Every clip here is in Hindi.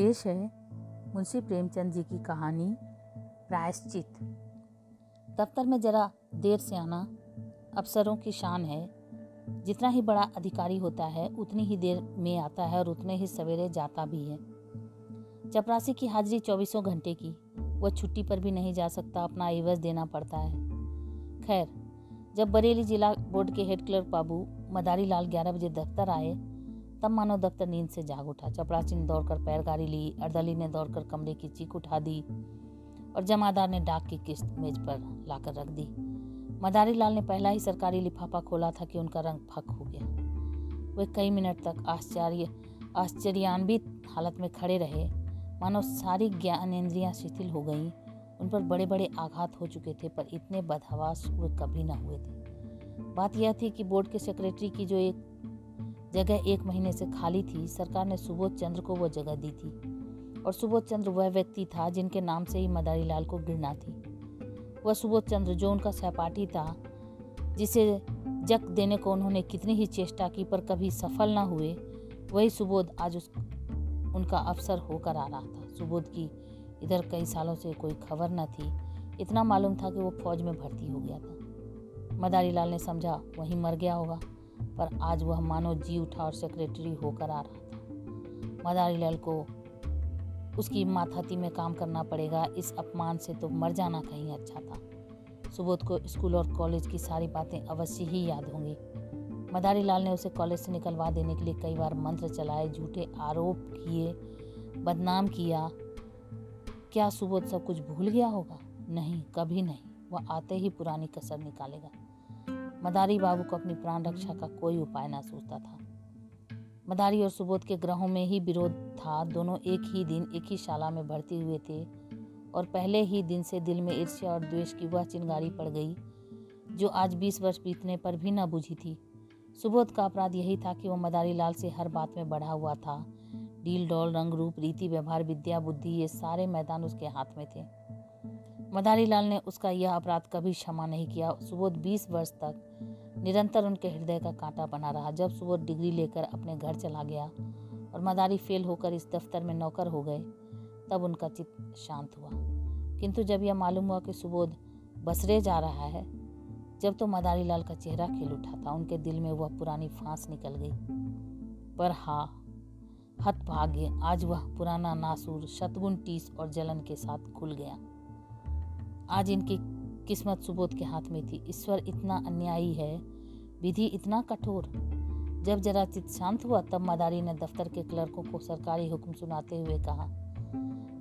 पेश है मुंशी प्रेमचंद जी की कहानी प्रायश्चित। दफ्तर में जरा देर से आना अफसरों की शान है। जितना ही बड़ा अधिकारी होता है, उतनी ही देर में आता है और उतने ही सवेरे जाता भी है। चपरासी की हाजिरी चौबीसों घंटे की, वह छुट्टी पर भी नहीं जा सकता, अपना इवज देना पड़ता है। खैर, जब बरेली जिला बोर्ड के हेड क्लर्क बाबू मदारी लाल ग्यारह बजे दफ्तर आए तब मानो दफ्तर नींद से जाग उठा। चपरासी ने दौड़कर पैर गाड़ी ली, अर्दली ने दौड़कर कमरे की चीख उठा दी और जमादार ने डाक की किस्त मेज पर लाकर रख दी। मदारी लाल ने पहला ही सरकारी लिफाफा खोला था कि उनका रंग फक हो गया। वे कई मिनट तक आश्चर्य, आश्चर्यान्वित हालत में खड़े रहे। मानो सारी ज्ञानेन्द्रियाँ शिथिल हो गईं। उन पर बड़े बड़े आघात हो चुके थे, पर इतने बदहवास वे कभी ना हुए थे। बात यह थी कि बोर्ड के सेक्रेटरी की जो एक जगह एक महीने से खाली थी। सरकार ने सुबोध चंद्र को वह जगह दी थी और सुबोध चंद्र वह व्यक्ति था जिनके नाम से ही मदारी लाल को गिरना थी। वह सुबोध चंद्र जो उनका सहपाठी था, जिसे जक देने को उन्होंने कितनी ही चेष्टा की पर कभी सफल न हुए, वही सुबोध आज उस, उनका अवसर होकर आ रहा था। सुबोध की इधर कई सालों से कोई खबर न थी। इतना मालूम था कि वो फौज में भर्ती हो गया था। मदारी लाल ने समझा, वहीं मर गया होगा। पर आज वह मानो जी उठा और सेक्रेटरी होकर आ रहा था। मदारी लाल को उसकी माथाती में काम करना पड़ेगा, इस अपमान से तो मर जाना कहीं अच्छा था। सुबोध को स्कूल और कॉलेज की सारी बातें अवश्य ही याद होंगी। मदारी लाल ने उसे कॉलेज से निकलवा देने के लिए कई बार मंत्र चलाए, झूठे आरोप किए, बदनाम किया। क्या सुबोध सब कुछ भूल गया होगा? नहीं, कभी नहीं। वह आते ही पुरानी कसर निकालेगा। मदारी बाबू को अपनी प्राण रक्षा का कोई उपाय ना सोचता था। मदारी और सुबोध के ग्रहों में ही विरोध था। दोनों एक ही दिन एक ही शाला में भर्ती हुए थे और पहले ही दिन से दिल में ईर्ष्या और द्वेष की वह चिंगारी पड़ गई, जो आज बीस वर्ष बीतने पर भी न बुझी थी। सुबोध का अपराध यही था कि वह मदारी लाल से हर बात में बढ़ा हुआ था। डील डॉल रंग रूप रीति, व्यवहार, विद्या, बुद्धि, ये सारे मैदान उसके हाथ में थे। मदारी लाल ने उसका यह अपराध कभी क्षमा नहीं किया। सुबोध बीस वर्ष तक निरंतर उनके हृदय का कांटा बना रहा। जब सुबोध डिग्री लेकर अपने घर चला गया और मदारी फेल होकर इस दफ्तर में नौकर हो गए, तब उनका चित्त शांत हुआ। किंतु जब यह मालूम हुआ कि सुबोध बसरे जा रहा है, जब तो मदारी लाल का चेहरा खिल उठा था। उनके दिल में वह पुरानी फांस निकल गई। पर हाँ हत भाग्य आज वह पुराना नासूर शतगुन टीस और जलन के साथ खुल गया। आज इनकी किस्मत सुबोध के हाथ में थी। ईश्वर इतना अन्यायी है, विधि इतना कठोर। जब जरा चित शांत हुआ, तब मदारी ने दफ्तर के क्लर्कों को सरकारी हुक्म सुनाते हुए कहा,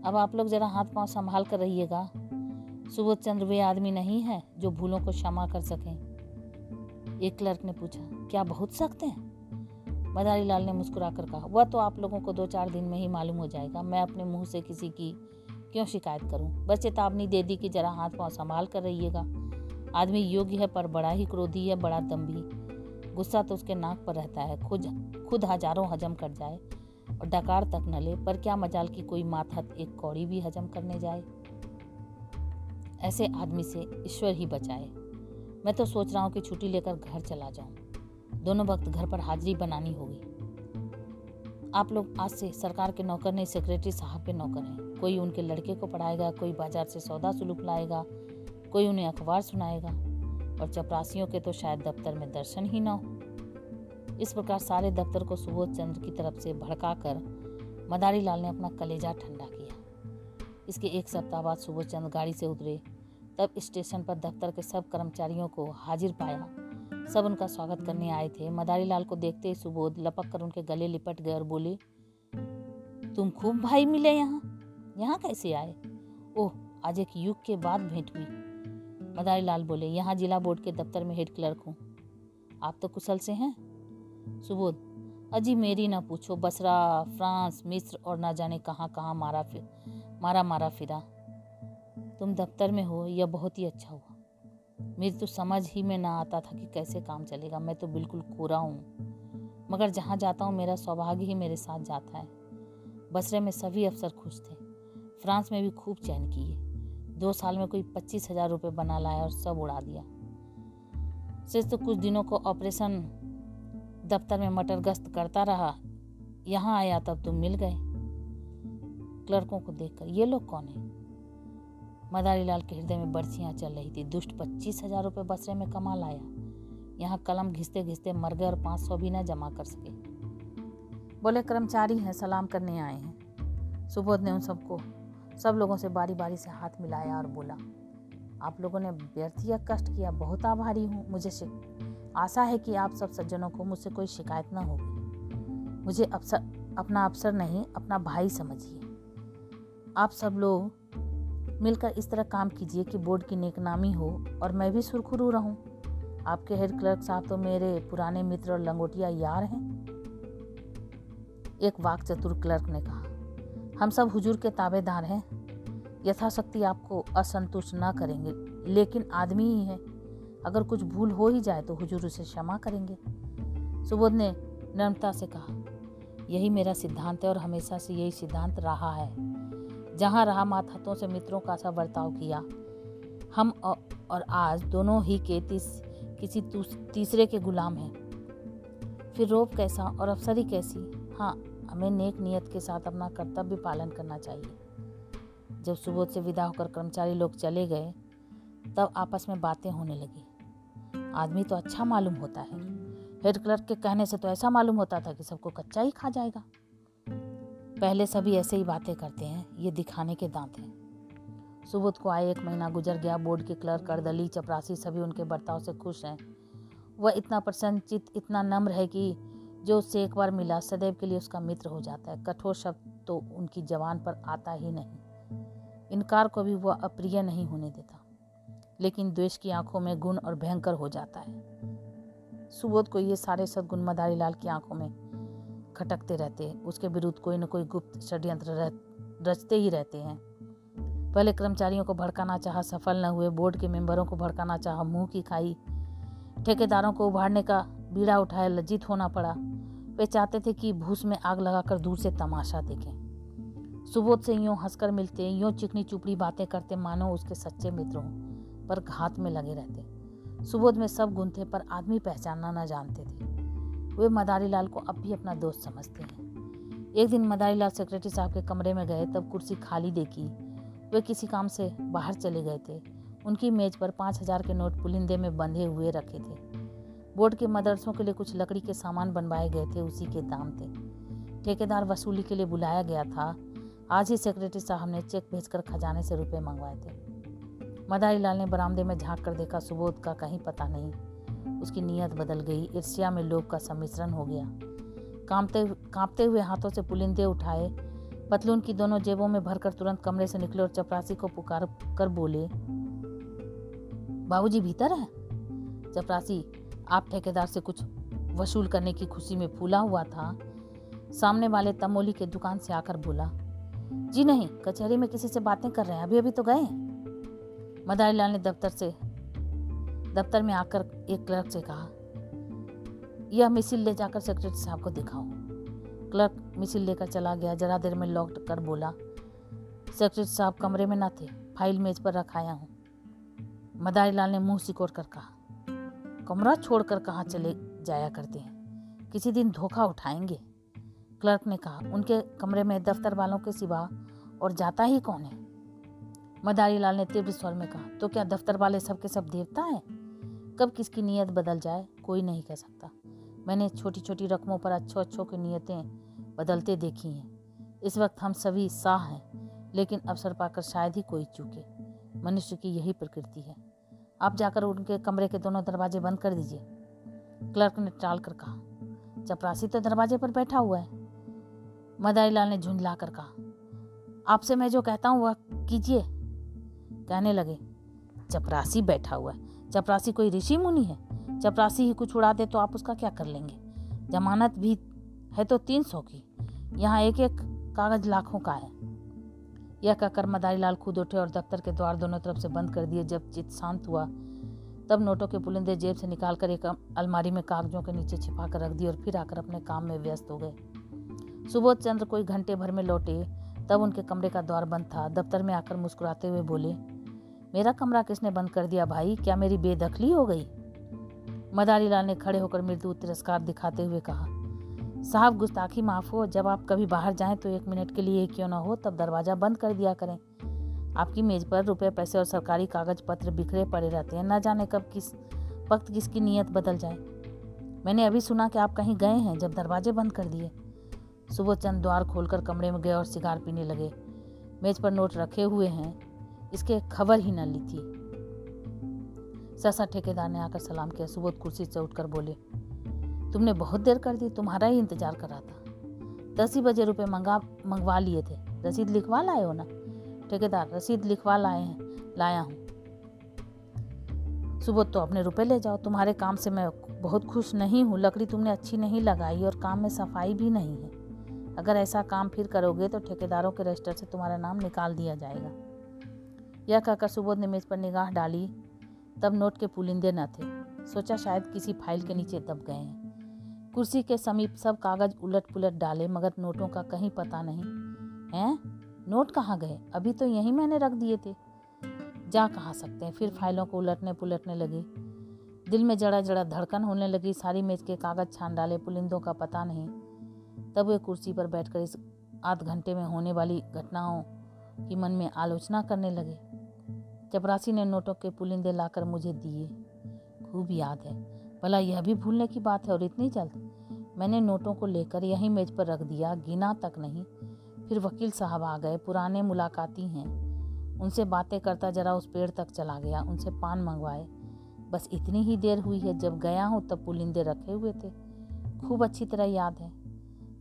अब आप लोग जरा हाथ पाँव संभाल कर रहिएगा। सुबोध चंद्र वे आदमी नहीं है जो भूलों को क्षमा कर सकें। एक क्लर्क ने पूछा, क्या बहुत सख्त हैं? मदारी लाल ने मुस्कुराकर कहा, वह तो आप लोगों को दो चार दिन में ही मालूम हो जाएगा। मैं अपने मुँह से किसी की क्यों शिकायत करूँ? बस चेतावनी दे दी कि जरा हाथ पाँव संभाल कर रहिएगा। आदमी योग्य है, पर बड़ा ही क्रोधी है, बड़ा दम्भी गुस्सा तो उसके नाक पर रहता है। खुद खुद हज़ारों हजम कर जाए और डकार तक न ले, पर क्या मजाल की कोई माथत एक कौड़ी भी हजम करने जाए? ऐसे आदमी से ईश्वर ही बचाए। मैं तो सोच रहा हूँ कि छुट्टी लेकर घर चला जाऊँ। दोनों वक्त घर पर हाजिरी बनानी होगी। आप लोग आज से सरकार के नौकर नहीं, सेक्रेटरी साहब के नौकर हैं। कोई उनके लड़के को पढ़ाएगा, कोई बाज़ार से सौदा सुलूक लाएगा, कोई उन्हें अखबार सुनाएगा। और चपरासियों के तो शायद दफ्तर में दर्शन ही ना हो। इस प्रकार सारे दफ्तर को सुबोध चंद्र की तरफ़ से भड़का कर मदारी लाल ने अपना कलेजा ठंडा किया। इसके एक सप्ताह बाद सुबोध चंद्र गाड़ी से उतरे, तब स्टेशन पर दफ्तर के सब कर्मचारियों को हाजिर पाया। सब उनका स्वागत करने आए थे। मदारी लाल को देखते ही सुबोध लपक कर उनके गले लिपट गए और बोले, तुम खूब भाई मिले यहाँ। यहाँ कैसे आए? ओह, आज एक युग के बाद भेंट हुई। मदारी लाल बोले, यहाँ जिला बोर्ड के दफ्तर में हेड क्लर्क हूँ। आप तो कुशल से हैं। सुबोध, अजी मेरी ना पूछो, बसरा, फ्रांस, मिस्र और ना जाने कहाँ कहाँ मारा फिर मारा मारा फिरा। तुम दफ्तर में हो, यह बहुत ही अच्छा हुआ। मेरी तो समझ ही में ना आता था कि कैसे काम चलेगा। मैं तो बिल्कुल कोरा हूँ। मगर जहाँ जाता हूँ, मेरा सौभाग्य ही मेरे साथ जाता है। बसरे में सभी अफसर खुश थे। फ्रांस में भी खूब चैन किए दो साल में कोई पच्चीस हज़ार रुपये बना लाया और सब उड़ा दिया। सिर्फ़ तो कुछ दिनों को ऑपरेशन दफ्तर में मटर गश्त करता रहा। यहाँ आया तब तुम मिल गए। क्लर्कों को देखकर, ये लोग कौन है? मदारी लाल के हृदय में बरसियाँ चल रही थी। दुष्ट पच्चीस हज़ार रुपये बसरे में कमा लाया। यहाँ कलम घिसते घिसते मर गए और पाँच सौ भी न जमा कर सके। बोले, कर्मचारी हैं, सलाम करने आए हैं। सुबोध ने उन सबको, सब लोगों से बारी बारी से हाथ मिलाया और बोला, आप लोगों ने व्यर्थ या कष्ट किया? बहुत आभारी हूँ। मुझे आशा है कि आप सब सज्जनों को मुझसे कोई शिकायत ना होगी। मुझे अफसर अपना अफसर नहीं, अपना भाई समझिए। आप सब लोग मिलकर इस तरह काम कीजिए कि बोर्ड की नेकनामी हो और मैं भी सुरखुरू रहूँ। आपके हेड क्लर्क साहब तो मेरे पुराने मित्र और लंगोटिया यार हैं। एक वाक चतुर क्लर्क ने कहा, हम सब हुजूर के ताबेदार हैं। यथाशक्ति आपको असंतुष्ट ना करेंगे, लेकिन आदमी ही है। अगर कुछ भूल हो ही जाए तो हुजूर उसे क्षमा करेंगे। सुबोध ने नम्रता से कहा, यही मेरा सिद्धांत है और हमेशा से यही सिद्धांत रहा है। जहाँ रहा माथातों से मित्रों का सा बर्ताव किया। हम और आज दोनों ही के तीस, किसी तीसरे के गुलाम हैं। फिर रोब कैसा और अफसरी कैसी? हाँ हमें नेक नियत के साथ अपना कर्तव्य पालन करना चाहिए। जब सुबोध से विदा होकर कर्मचारी लोग चले गए, तब आपस में बातें होने लगी। आदमी तो अच्छा मालूम होता है। हेड क्लर्क के कहने से तो ऐसा मालूम होता था कि सबको कच्चा ही खा जाएगा। पहले सभी ऐसे ही बातें करते हैं। ये दिखाने के दांत हैं। सुबोध को आए एक महीना गुजर गया, बोर्ड के क्लर्क अर्दली चपरासी सभी उनके बर्ताव से खुश हैं। वह इतना प्रसन्नचित, इतना नम्र है कि जो उससे एक बार मिला, सदैव के लिए उसका मित्र हो जाता है। कठोर शब्द तो उनकी जवान पर आता ही नहीं। इनकार को भी वह अप्रिय नहीं होने देता। लेकिन द्वेष की आँखों में गुण और भयंकर हो जाता है। सुबोध को ये सारे सदगुण मदारी लाल की आँखों में खटकते रहते उसके विरुद्ध कोई न कोई गुप्त षड्यंत्र रचते ही रहते हैं। पहले कर्मचारियों को भड़काना चाहा, सफल न हुए, बोर्ड के मेंबरों को भड़काना चाहा, मुँह की खाई, ठेकेदारों को उभारने का बीड़ा उठाया, लज्जित होना पड़ा। वे चाहते थे कि भूस में आग लगाकर दूर से तमाशा देखें। सुबोध से यूँ हंसकर मिलते, यूँ चिकनी चुपड़ी बातें करते, मानो उसके सच्चे मित्र हों, पर घात में लगे रहते। सुबोध में सब गुण थे पर आदमी पहचानना न जानते थे। वे मदारी लाल को अब भी अपना दोस्त समझते हैं। एक दिन मदारी लाल सेक्रेटरी साहब के कमरे में गए, तब कुर्सी खाली देखी। वे किसी काम से बाहर चले गए थे। उनकी मेज पर पाँच हज़ार के नोट पुलिंदे में बंधे हुए रखे थे। बोर्ड के मदरसों के लिए कुछ लकड़ी के सामान बनवाए गए थे, उसी के दाम थे। ठेकेदार वसूली के लिए बुलाया गया था। आज ही सेक्रेटरी साहब ने चेक भेजकर खजाने से रुपए मंगवाए थे। मदारी लाल ने बरामदे में झाँक कर देखा, सुबोध का कहीं पता नहीं। उसकी नीयत बदल गई। ईर्ष्या में लोभ का सम्मिश्रण हो गया। कांपते कांपते हुए हाथों से पुलिंदे उठाए। पतलून की दोनों जेबों में भरकर तुरंत कमरे से निकले और चपरासी को पुकार कर बोले, बाबूजी भीतर है? चपरासी, आप ठेकेदार से कुछ वसूल करने की खुशी में फूला हुआ था। सामने वाले तमोली के दुकान से आकर बोला, जी नहीं, कचहरी में किसी से बातें कर रहे हैं? अभी अभी तो गए मदारी लाल ने दफ्तर से, दफ्तर में आकर एक क्लर्क से कहा यह मिसिल ले जाकर सेक्रेटरी साहब को दिखाओ क्लर्क मिसिल लेकर चला गया, जरा देर में लॉक कर बोला, सेक्रेटरी साहब कमरे में ना थे, फ़ाइल मेज पर रखाया हूँ। मदारी लाल ने मुँह सिकोड़ कर कहा, कमरा छोड़कर कहाँ चले जाया करते हैं? किसी दिन धोखा उठाएँगे? क्लर्क ने कहा, उनके कमरे में दफ्तर वालों के सिवा और जाता ही कौन है? मदारी लाल ने तीव्र स्वर में कहा तो क्या दफ्तर वाले सबके सब देवता हैं? कब किसकी नीयत बदल जाए, कोई नहीं कह सकता। मैंने छोटी छोटी रकमों पर अच्छो अच्छों की नीयतें बदलते देखी हैं। इस वक्त हम सभी साह हैं, लेकिन अवसर पाकर शायद ही कोई चूके। मनुष्य की यही प्रकृति है। आप जाकर उनके कमरे के दोनों दरवाजे बंद कर दीजिए। क्लर्क ने टाल कर कहा चपरासी तो दरवाजे पर बैठा हुआ है। मदारी लाल ने झुंझला कर कहा, आपसे मैं जो कहता हूँ वह कीजिए। कहने लगे चपरासी बैठा हुआ है चपरासी कोई ऋषि मुनि है चपरासी ही कुछ उड़ा दे तो आप उसका क्या कर लेंगे? जमानत भी है तो तीन सौ की। यहाँ एक एक कागज़ लाखों का है। यह कहकर मदारी लाल खुद उठे और दफ्तर के द्वार दोनों तरफ़ से बंद कर दिए। जब चित शांत हुआ, तब नोटों के पुलिंदे जेब से निकालकर एक अलमारी में कागजों के नीचे छिपा कर रख दिए और फिर आकर अपने काम में व्यस्त हो गए। सुबोध चंद्र कोई घंटे भर में लौटे, तब उनके कमरे का द्वार बंद था। दफ्तर में आकर मुस्कुराते हुए बोले, मेरा कमरा किसने बंद कर दिया भाई? क्या मेरी बेदखली हो गई? मदारी लाल ने खड़े होकर मृदु तिरस्कार दिखाते हुए कहा, साहब, गुस्ताखी माफ़ हो। जब आप कभी बाहर जाएँ तो एक मिनट के लिए क्यों ना हो, तब दरवाज़ा बंद कर दिया करें। आपकी मेज़ पर रुपए, पैसे और सरकारी कागज़ पत्र बिखरे पड़े रहते हैं। न जाने कब किस वक्त किसकी नीयत बदल जाए। मैंने अभी सुना कि आप कहीं गए हैं जब दरवाजे बंद कर दिए सुबह चंद द्वार खोलकर कमरे में गए और सिगार पीने लगे। मेज पर नोट रखे हुए हैं। इसके खबर ही न ली थी। ससा ठेकेदार ने आकर सलाम किया। सुबोध कुर्सी से उठकर बोले, तुमने बहुत देर कर दी, तुम्हारा ही इंतज़ार कर रहा था। दस ही बजे रुपए मंगा, मंगवा लिए थे। रसीद लिखवा लाए हो ना? ठेकेदार, रसीद लिखवा लाए हैं, लाया हूँ। सुबोध तो अपने रुपए ले जाओ। तुम्हारे काम से मैं बहुत खुश नहीं हूँ। लकड़ी तुमने अच्छी नहीं लगाई और काम में सफ़ाई भी नहीं है। अगर ऐसा काम फिर करोगे तो ठेकेदारों के रजिस्टर से तुम्हारा नाम निकाल दिया जाएगा। यह कहकर सुबोध ने मेज पर निगाह डाली। तब नोट के पुलिंदे न थे। सोचा शायद किसी फ़ाइल के नीचे दब गए हैं। कुर्सी के समीप सब कागज़ उलट पुलट डाले, मगर नोटों का कहीं पता नहीं। हैं? नोट कहाँ गए? अभी तो यहीं मैंने रख दिए थे। जा कहाँ सकते हैं? फिर फाइलों को उलटने पुलटने लगी। दिल में जड़ा जड़ा धड़कन होने लगी। सारी मेज के कागज़ छान डाले, पुलिंदों का पता नहीं। तब वे कुर्सी पर बैठकर इस आध घंटे में होने वाली घटनाओं की मन में आलोचना करने लगे। चपरासी ने नोटों के पुलिंदे लाकर मुझे दिए, खूब याद है। भला यह भी भूलने की बात है और इतनी जल्द? मैंने नोटों को लेकर यहीं मेज पर रख दिया, गिना तक नहीं। फिर वकील साहब आ गए, पुराने मुलाकाती हैं। उनसे बातें करता जरा उस पेड़ तक चला गया, उनसे पान मंगवाए। बस इतनी ही देर हुई है, जब गया हूँ तब पुलिंदे रखे हुए थे। खूब अच्छी तरह याद है।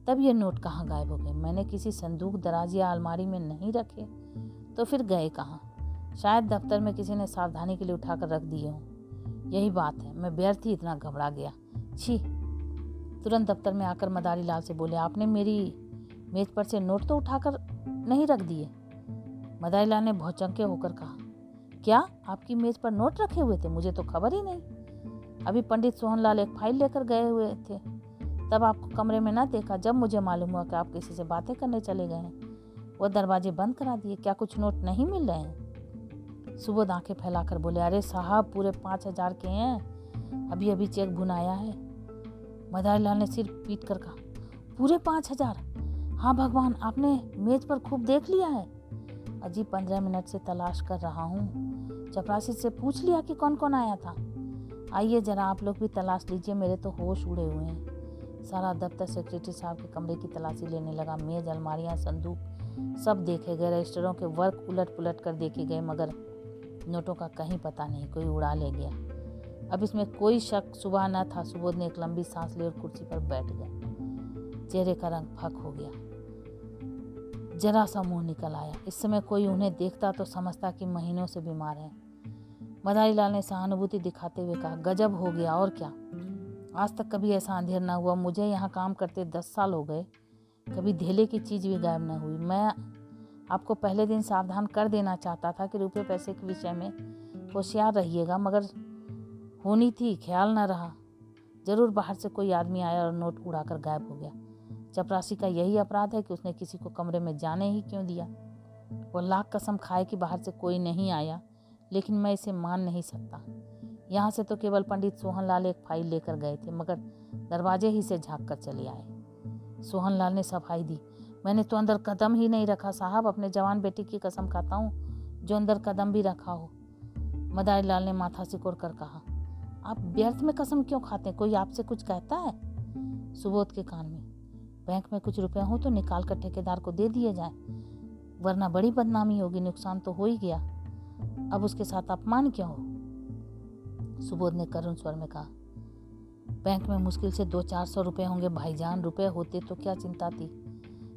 तब ये नोट कहाँ गायब हो गए? मैंने किसी संदूक दराज या अलमारी में नहीं रखे तो फिर गए कहाँ? शायद दफ्तर में किसी ने सावधानी के लिए उठाकर रख दिए हों। यही बात है, मैं व्यर्थ ही इतना घबरा गया। छी। तुरंत दफ्तर में आकर मदारी लाल से बोले, आपने मेरी मेज पर से नोट तो उठाकर नहीं रख दिए? मदारी लाल ने भौचंके होकर कहा, क्या आपकी मेज पर नोट रखे हुए थे? मुझे तो खबर ही नहीं। अभी पंडित सोहनलाल एक फ़ाइल लेकर गए हुए थे। तब आपको कमरे में ना देखा, जब मुझे मालूम हुआ कि आप किसी से बातें करने चले गए हैं। वो दरवाजे बंद करा दिए, क्या कुछ नोट नहीं मिल रहे हैं? सुबोध आँखें फैलाकर बोले, अरे साहब, पूरे पाँच हज़ार के हैं। अभी अभी चेक भुनाया है। मदारी लाल ने सिर पीट कर कहा, पूरे पाँच हज़ार? हाँ भगवान, आपने मेज पर खूब देख लिया है। अजी पंद्रह मिनट से तलाश कर रहा हूँ। चपरासी से पूछ लिया कि कौन कौन आया था। आइए जरा, आप लोग भी तलाश लीजिए, मेरे तो होश उड़े हुए हैं। सारा दफ्तर सेक्रेटरी साहब के कमरे की तलाशी लेने लगा। मेज, अलमारियाँ, संदूक सब देखे गए, रजिस्टरों के वर्क उलट पुलट कर देखे गए, मगर नोटों का कहीं पता नहीं, कोई उड़ा ले गया। अब इसमें कोई शक सुबह न था, सुबोध ने एक लंबी सांस ली और कुर्सी पर बैठ गया। चेहरे का रंग फक हो गया। जरा सा मुँह निकल आया। इस समय कोई उन्हें देखता तो समझता कि महीनों से बीमार है। मदारी लाल ने सहानुभूति दिखाते हुए कहा, गजब हो गया, और क्या? आज तक कभी ऐसा अंधेर ना हुआ। मुझे यहाँ काम करते दस साल हो गए। कभी धेले की चीज़ भी गायब न हुई। मैं आपको पहले दिन सावधान कर देना चाहता था कि रुपये पैसे के विषय में होशियार रहिएगा, मगर होनी थी, ख्याल न रहा। ज़रूर बाहर से कोई आदमी आया और नोट उड़ाकर गायब हो गया। चपरासी का यही अपराध है कि उसने किसी को कमरे में जाने ही क्यों दिया? वो लाख कसम खाए कि बाहर से कोई नहीं आया, लेकिन मैं इसे मान नहीं सकता। यहाँ से तो केवल पंडित सोहनलाल एक फ़ाइल लेकर गए थे, मगर दरवाजे ही से झाँक कर चले आए। सोहनलाल ने सफ़ाई दी। मैंने तो अंदर कदम ही नहीं रखा, साहब। अपने जवान बेटी की कसम खाता हूँ, जो अंदर कदम भी रखा हो। मदारी लाल ने माथा सिकोड़ कर कहा, आप व्यर्थ में कसम क्यों खाते हैं? कोई आपसे कुछ कहता है? सुबोध के कान में, बैंक में कुछ रुपया हो तो निकाल कर ठेकेदार को दे दिए जाए, वरना बड़ी बदनामी होगी, नुकसान तो हो ही गया। अब उसके साथ अपमान क्यों हो? सुबोध ने करुण स्वर में कहा, बैंक में मुश्किल से दो चार सौ रुपये होंगे, भाईजान रुपए होते तो क्या चिंता थी?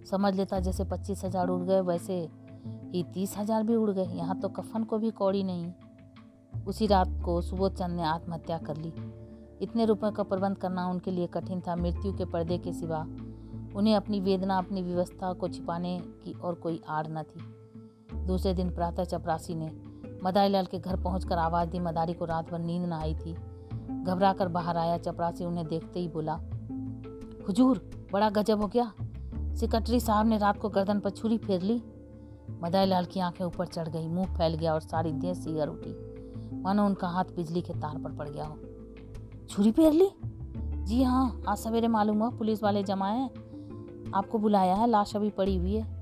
समझ लेता, जैसे पच्चीस हज़ार उड़ गए, वैसे ही तीस हज़ार भी उड़ गए। यहाँ तो कफन को भी कौड़ी नहीं। उसी रात को सुबोध चंद ने आत्महत्या कर ली। इतने रुपए का प्रबंध करना उनके लिए कठिन था, मृत्यु के पर्दे के सिवा। उन्हें अपनी वेदना, अपनी व्यवस्था को छिपाने की और कोई आड़ न थी। दूसरे दिन प्रातः चपरासी ने मदारी लाल के घर पहुंचकर आवाज़ दी, मदारी को रात भर नींद न आई थी। घबरा कर बाहर आया, चपरासी उन्हें देखते ही बोला, हुजूर, बड़ा गजब हो गया। सिकटरी साहब ने रात को गर्दन पर छुरी फेर ली। मदारी लाल की आँखें ऊपर चढ़ गई, मुँह फैल गया और सारी देह सीगर उठी। मानो उनका हाथ बिजली के तार पर पड़ गया हो। छुरी फेर ली? जी हाँ आज सवेरे मालूम हुआ, पुलिस वाले जमा हैं। आपको बुलाया है, लाश अभी पड़ी हुई है।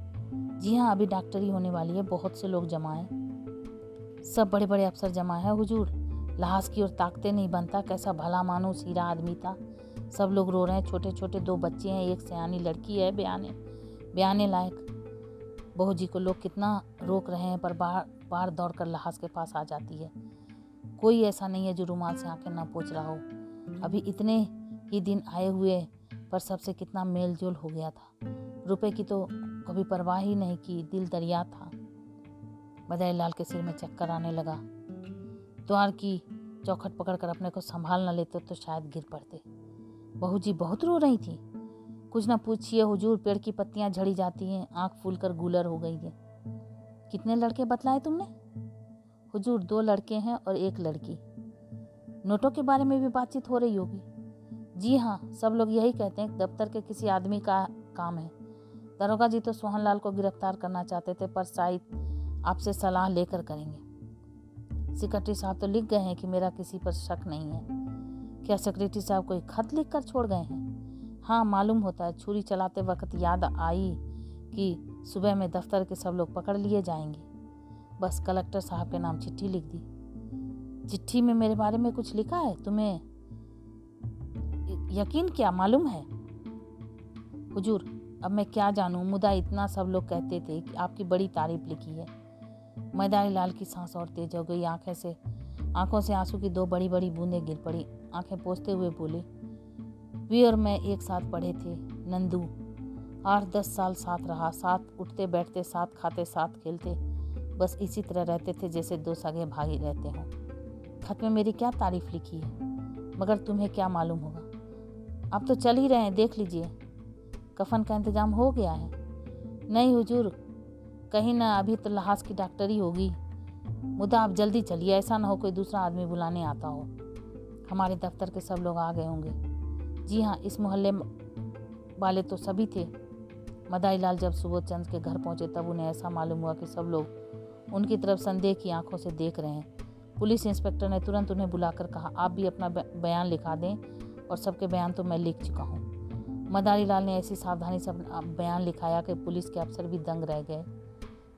जी हाँ अभी डॉक्टरी होने वाली है, बहुत से लोग जमा हैं। सब बड़े बड़े अफसर जमा है, हुजूर। लाश की ओर ताकते नहीं बनता, कैसा भला मानो सीरा आदमी था। सब लोग रो रहे हैं छोटे छोटे दो बच्चे हैं, एक सयानी लड़की है बयाने बयाने लायक। बहू जी को लोग कितना रोक रहे हैं, पर बाहर बाहर दौड़ कर लाश के पास आ जाती है। कोई ऐसा नहीं है जो रुमाल से आँखें ना पोछ रहा हो। अभी इतने ही दिन आए हुए पर सबसे कितना मेल जोल हो गया था। रुपए की तो कभी परवाह ही नहीं की, दिल दरिया था। बदाई लाल के सिर में चक्कर आने लगा। द्वार की चौखट पकड़कर अपने को संभाल न लेते तो शायद गिर पड़ते। बहू जी बहुत रो रही थी। कुछ ना पूछिए, हुजूर पेड़ की पत्तियाँ झड़ी जाती हैं, आँख फूल कर गूलर हो गई है। कितने लड़के बतलाए तुमने? हुजूर दो लड़के हैं और एक लड़की। नोटों के बारे में भी बातचीत हो रही होगी। जी हाँ सब लोग यही कहते हैं, दफ्तर के किसी आदमी का काम है। दरोगा जी तो सोहन लाल को गिरफ़्तार करना चाहते थे, पर शायद आपसे सलाह लेकर करेंगे। सेक्रेटरी साहब तो लिख गए हैं कि मेरा किसी पर शक नहीं है। क्या सेक्रेटरी साहब कोई खत लिख कर छोड़ गए हैं? हाँ मालूम होता है, छुरी चलाते वक्त याद आई कि सुबह में दफ्तर के सब लोग पकड़ लिए जाएँगे। बस कलेक्टर साहब के नाम चिट्ठी लिख दी। चिट्ठी में मेरे बारे में कुछ लिखा है? तुम्हें यकीन क्या? मालूम है? हुजूर, अब मैं क्या जानूं? मुदा इतना सब लोग कहते थे कि आपकी बड़ी तारीफ़ लिखी है। मैदानी लाल की सांस और तेज हो गई, आँखें से आँखों से आँसू की दो बड़ी बड़ी बूंदें गिर पड़ी। आँखें पोसते हुए बोले, वे और मैं एक साथ पढ़े थे, नंदू। आठ दस साल साथ रहा, साथ उठते, बैठते, साथ खाते, साथ खेलते। बस इसी तरह रहते थे जैसे दो सगे भाई रहते हों। खत में मेरी क्या तारीफ़ लिखी है? मगर तुम्हें क्या मालूम होगा? आप तो चल ही रहे हैं, देख लीजिए। कफन का इंतज़ाम हो गया है। नहीं, हुजूर, कहीं ना अभी तो लहाज की डॉक्टरी होगी। मुद्दा आप जल्दी चलिए, ऐसा ना हो कोई दूसरा आदमी बुलाने आता हो। हमारे दफ्तर के सब लोग आ गए होंगे। जी हाँ इस मोहल्ले वाले तो सभी थे। मदाई लाल जब सुबोध चंद के घर पहुँचे, तब उन्हें ऐसा मालूम हुआ कि सब लोग उनकी तरफ़ संदेह की आँखों से देख रहे हैं। पुलिस इंस्पेक्टर ने तुरंत उन्हें बुलाकर कहा, आप भी अपना बयान लिखा दें और सबके बयान तो मैं लिख चुका हूँ। मदारी लाल ने ऐसी सावधानी से अपना बयान लिखाया कि पुलिस के अफसर भी दंग रह गए।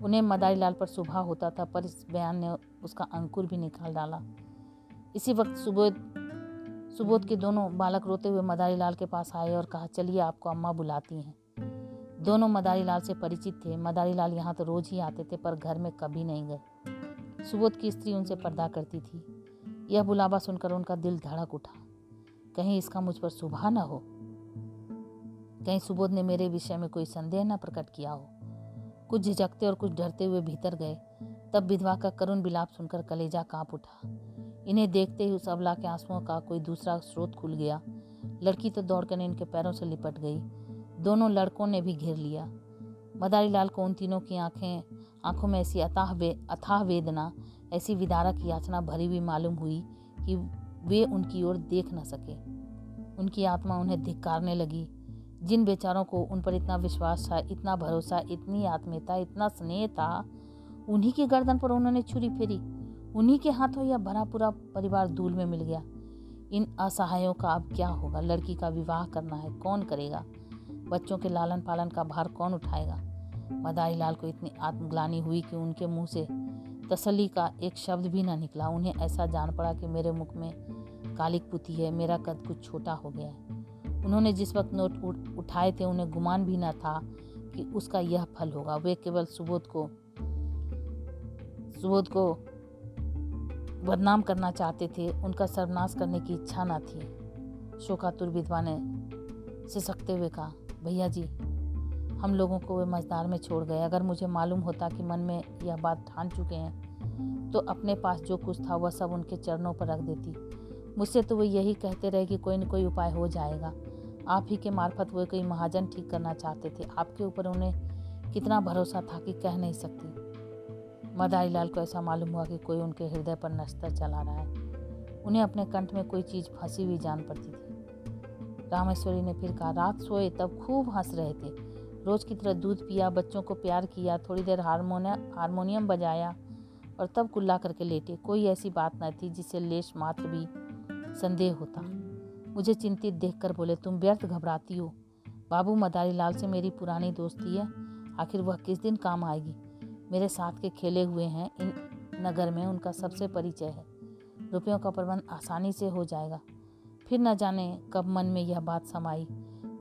उन्हें मदारी लाल पर सुबह होता था, पर इस बयान ने उसका अंकुर भी निकाल डाला। इसी वक्त सुबोध सुबोध के दोनों बालक रोते हुए मदारी लाल के पास आए और कहा, चलिए, आपको अम्मा बुलाती हैं। दोनों मदारी लाल से परिचित थे। मदारी लाल यहाँ तो रोज ही आते थे, पर घर में कभी नहीं गए। सुबोध की स्त्री उनसे पर्दा करती थी। यह बुलावा सुनकर उनका दिल धड़क उठा। कहीं इसका मुझ पर सुबह न हो? कहीं सुबोध ने मेरे विषय में कोई संदेह न प्रकट किया हो? कुछ झिझकते और कुछ डरते हुए भीतर गए। तब विधवा का करुण बिलाप सुनकर कलेजा काँप उठा। इन्हें देखते ही उस अबला के आंसुओं का कोई दूसरा स्रोत खुल गया। लड़की तो दौड़कर इनके पैरों से लिपट गई। दोनों लड़कों ने भी घेर लिया। मदारी लाल को उन तीनों की आँखें, आँखों में ऐसी अथाह वे, अथाह वेदना, ऐसी विदारक याचना भरी हुई मालूम हुई कि वे उनकी ओर देख न सके। उनकी आत्मा उन्हें धिक्कारने लगी। जिन बेचारों को उन पर इतना विश्वास था, इतना भरोसा, इतनी आत्मीयता, इतना स्नेह था, उन्हीं की गर्दन पर उन्होंने छुरी फेरी। उन्हीं के हाथों यह भरा पूरा परिवार धूल में मिल गया। इन असहायों का अब क्या होगा? लड़की का विवाह करना है, कौन करेगा? बच्चों के लालन पालन का भार कौन उठाएगा? मदारी लाल को इतनी आत्मग्लानी हुई कि उनके मुँह से तसली का एक शब्द भी ना निकला। उन्हें ऐसा जान पड़ा कि मेरे मुख में कालिक पुती है, मेरा कद कुछ छोटा हो गया है। उन्होंने जिस वक्त नोट उठाए थे, उन्हें गुमान भी ना था कि उसका यह फल होगा। वे केवल सुबोध को सुबोध को बदनाम करना चाहते थे। उनका सर्वनाश करने की इच्छा ना थी। शोकातुर विधवा ने सिसकते हुए कहा, भैया जी, हम लोगों को वे मजदार में छोड़ गए। अगर मुझे मालूम होता कि मन में यह बात ठान चुके हैं तो अपने पास जो कुछ था, वह सब उनके चरणों पर रख देती। मुझसे तो वो यही कहते रहे कि कोई न कोई उपाय हो जाएगा। आप ही के मार्फत वो कोई महाजन ठीक करना चाहते थे। आपके ऊपर उन्हें कितना भरोसा था कि कह नहीं सकती। मदारी लाल को ऐसा मालूम हुआ कि कोई उनके हृदय पर नस्तर चला रहा है। उन्हें अपने कंठ में कोई चीज़ फंसी हुई जान पड़ती थी। रामेश्वरी ने फिर कहा, रात सोए तब खूब हंस रहे थे। रोज की तरह दूध पिया, बच्चों को प्यार किया, थोड़ी देर हारमोनिया, हारमोनियम बजाया और तब कुल्ला करके लेटे। कोई ऐसी बात न थी जिससे लेश मात्र भी संदेह होता। मुझे चिंतित देखकर बोले, तुम व्यर्थ घबराती हो। बाबू मदारी लाल से मेरी पुरानी दोस्ती है। आखिर वह किस दिन काम आएगी? मेरे साथ के खेले हुए हैं, इन नगर में उनका सबसे परिचय है। रुपयों का प्रबंध आसानी से हो जाएगा। फिर न जाने कब मन में यह बात समाई।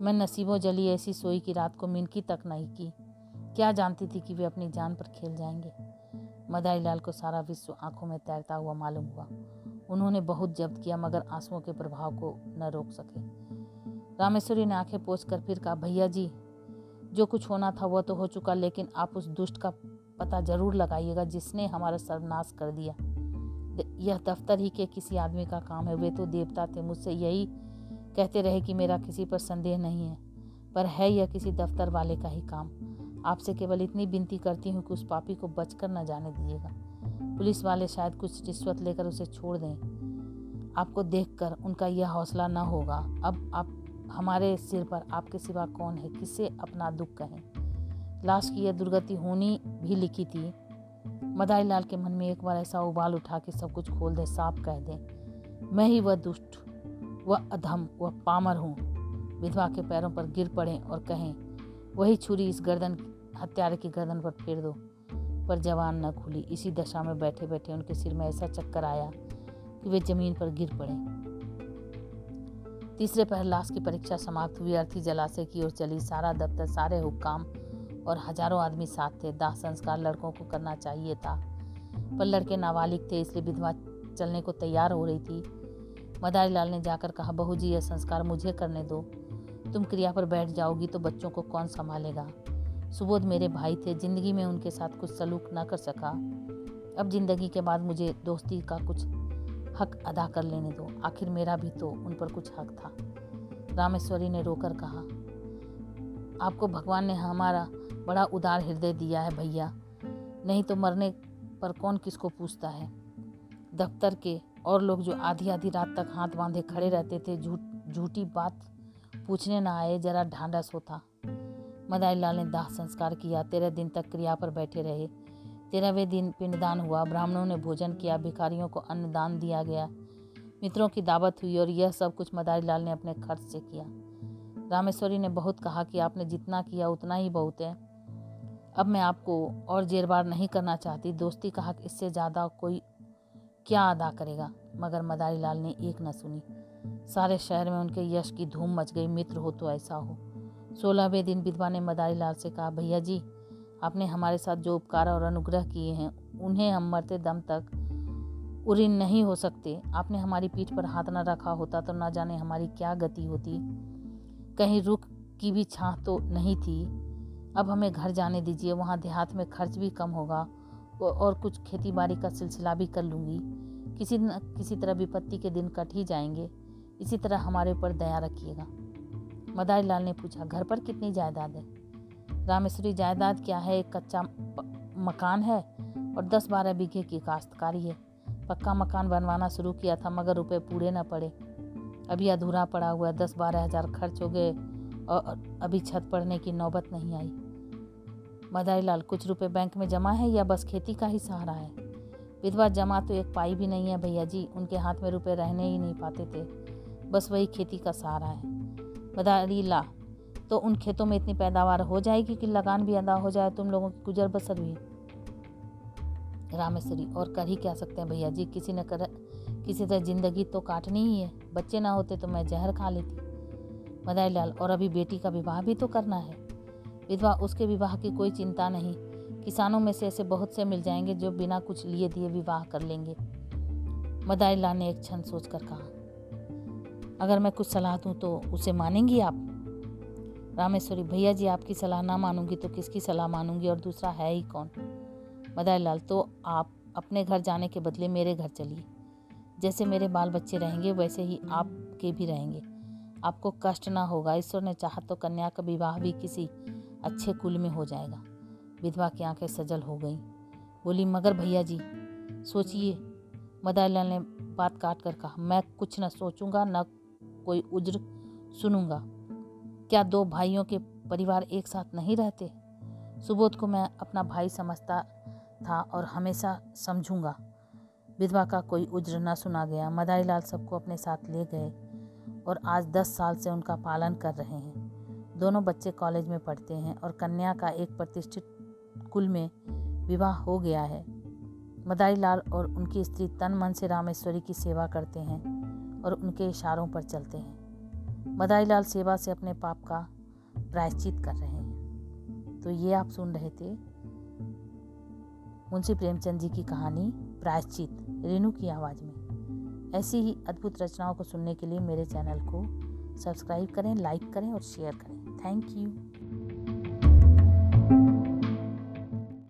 मैं नसीबों जली ऐसी सोई की रात को मिनकी तक नहीं की। क्या जानती थी कि वे अपनी जान पर खेल जाएँगे? मदारी लाल को सारा विश्व आँखों में तैरता हुआ मालूम हुआ। उन्होंने बहुत जब्त किया, मगर आंसुओं के प्रभाव को न रोक सके। रामेश्वरी ने आँखें पोछ कर फिर कहा, भैया जी, जो कुछ होना था वह तो हो चुका, लेकिन आप उस दुष्ट का पता ज़रूर लगाइएगा जिसने हमारा सर्वनाश कर दिया। यह दफ्तर ही के किसी आदमी का काम है, वे तो देवता थे, मुझसे यही कहते रहे कि मेरा किसी पर संदेह नहीं है, पर है यह किसी दफ्तर वाले का ही काम। आपसे केवल इतनी विनती करती हूँ कि उस पापी को बचकर न जाने दीजिएगा। पुलिस वाले शायद कुछ रिश्वत लेकर उसे छोड़ दें। आपको देखकर उनका यह हौसला न होगा। अब आप, हमारे सिर पर आपके सिवा कौन है? किसे अपना दुख कहें? लाश की यह दुर्गति होनी भी लिखी थी। मदाई लाल के मन में एक बार ऐसा उबाल उठा कि सब कुछ खोल दे, साफ़ कह दे, मैं ही वह दुष्ट, वह अधम, वह पामर हूँ। विधवा के पैरों पर गिर पड़े और कहें, वही छुरी इस गर्दन, हत्यारे की गर्दन पर फेर दो। पर जवान न खुली। इसी दशा में बैठे बैठे उनके सिर में ऐसा चक्कर आया कि वे ज़मीन पर गिर पड़े। तीसरे पहर लाश की परीक्षा समाप्त हुई। अर्थी जलाशय की ओर चली। सारा दफ्तर, सारे हुक्काम और हज़ारों आदमी साथ थे। दाह संस्कार लड़कों को करना चाहिए था। पर लड़के नाबालिग थे, इसलिए विधवा चलने को तैयार हो रही थी। मदारी लाल ने जाकर कहा, बहू जी, यह संस्कार मुझे करने दो। तुम क्रिया पर बैठ जाओगी तो बच्चों को कौन संभालेगा? सुबोध मेरे भाई थे, ज़िंदगी में उनके साथ कुछ सलूक न कर सका। अब ज़िंदगी के बाद मुझे दोस्ती का कुछ हक अदा कर लेने दो। आखिर मेरा भी तो उन पर कुछ हक था। रामेश्वरी ने रोकर कहा, आपको भगवान ने हमारा बड़ा उदार हृदय दिया है भैया। नहीं तो मरने पर कौन किसको पूछता है? दफ्तर के और लोग जो आधी आधी रात तक हाथ बांधे खड़े रहते थे, झूठ, झूठी बात पूछने ना आए, जरा ढांढस होता मदाई लाल ने दाह संस्कार किया तेरह दिन तक क्रिया पर बैठे रहे। तेरहवें दिन पिंडदान हुआ, ब्राह्मणों ने भोजन किया, भिखारियों को अन्नदान दिया गया, मित्रों की दावत हुई और यह सब कुछ मदारी लाल ने अपने खर्च से किया। रामेश्वरी ने बहुत कहा कि आपने जितना किया, उतना ही बहुत है। अब मैं आपको और जेरबार नहीं करना चाहती। दोस्ती का हक इससे ज़्यादा कोई क्या अदा करेगा? मगर मदारी लाल ने एक न सुनी। सारे शहर में उनके यश की धूम मच गई। मित्र हो तो ऐसा हो। सोलहवें दिन विधवा ने मदारी लाल से कहा, भैया जी, आपने हमारे साथ जो उपकार और अनुग्रह किए हैं, उन्हें हम मरते दम तक उऋण नहीं हो सकते। आपने हमारी पीठ पर हाथ न रखा होता तो न जाने हमारी क्या गति होती। कहीं रुख की भी छाह तो नहीं थी। अब हमें घर जाने दीजिए, वहाँ देहात में खर्च भी कम होगा और कुछ खेती बाड़ी का सिलसिला भी कर लूँगी। किसी न, किसी तरह विपत्ति के दिन कट ही जाएँगे। इसी तरह हमारे ऊपर दया रखिएगा। मदारी लाल ने पूछा, घर पर कितनी जायदाद है? रामेश्वरी, जायदाद क्या है? एक कच्चा मकान है और दस बारह बीघे की काश्तकारी है। पक्का मकान बनवाना शुरू किया था, मगर रुपए पूरे न पड़े। अभी अधूरा पड़ा हुआ है, दस बारह हज़ार खर्च हो गए और अभी छत पड़ने की नौबत नहीं आई। मदारी लाल कुछ रुपए बैंक में जमा है या बस खेती का ही सहारा है? विधवा जमा तो एक पाई भी नहीं है भैया जी, उनके हाथ में रुपए रहने ही नहीं पाते थे। बस वही खेती का सहारा है। मदारी ला तो उन खेतों में इतनी पैदावार हो जाएगी कि लगान भी अदा हो जाए, तुम लोगों की गुजर बसर भी। रामेश्वरी, और कर ही क्या सकते हैं भैया जी? किसी ने कर, किसी तरह ज़िंदगी तो काटनी ही है। बच्चे ना होते तो मैं जहर खा लेती। मदाई लाल और अभी बेटी का विवाह भी तो करना है। विधवा, उसके विवाह की कोई चिंता नहीं। किसानों में से ऐसे बहुत से मिल जाएँगे जो बिना कुछ लिए दिए विवाह कर लेंगे। मदाई लाल ने एक क्षण सोच कर कहा अगर मैं कुछ सलाह दूँ तो उसे मानेंगी आप? रामेश्वरी, भैया जी आपकी सलाह ना मानूँगी तो किसकी सलाह मानूँगी और दूसरा है ही कौन? मदाई लाल तो आप अपने घर जाने के बदले मेरे घर चलिए। जैसे मेरे बाल बच्चे रहेंगे, वैसे ही आपके भी रहेंगे। आपको कष्ट ना होगा, ईश्वर ने चाहा तो कन्या का विवाह भी किसी अच्छे कुल में हो जाएगा। विधवा की आँखें सजल हो गईं। बोली, मगर भैया जी, सोचिए। मदारीलाल ने बात काट कर कहा, मैं कुछ न सोचूँगा, न कोई उज्र सुनूँगा। क्या दो भाइयों के परिवार एक साथ नहीं रहते? सुबोध को मैं अपना भाई समझता था और हमेशा समझूँगा। विधवा का कोई उज्र न सुना गया। मदारी लाल सबको अपने साथ ले गए और आज दस साल से उनका पालन कर रहे हैं। दोनों बच्चे कॉलेज में पढ़ते हैं और कन्या का एक प्रतिष्ठित कुल में विवाह हो गया है। मदारी लाल और उनकी स्त्री तन मन से रामेश्वरी की सेवा करते हैं। और उनके इशारों पर चलते हैं। मदारी लाल सेवा से अपने पाप का प्रायश्चित कर रहे हैं। तो ये आप सुन रहे थे मुंशी प्रेमचंद जी की कहानी प्रायश्चित, रेणु की आवाज़ में। ऐसी ही अद्भुत रचनाओं को सुनने के लिए मेरे चैनल को सब्सक्राइब करें, लाइक करें और शेयर करें। Thank you.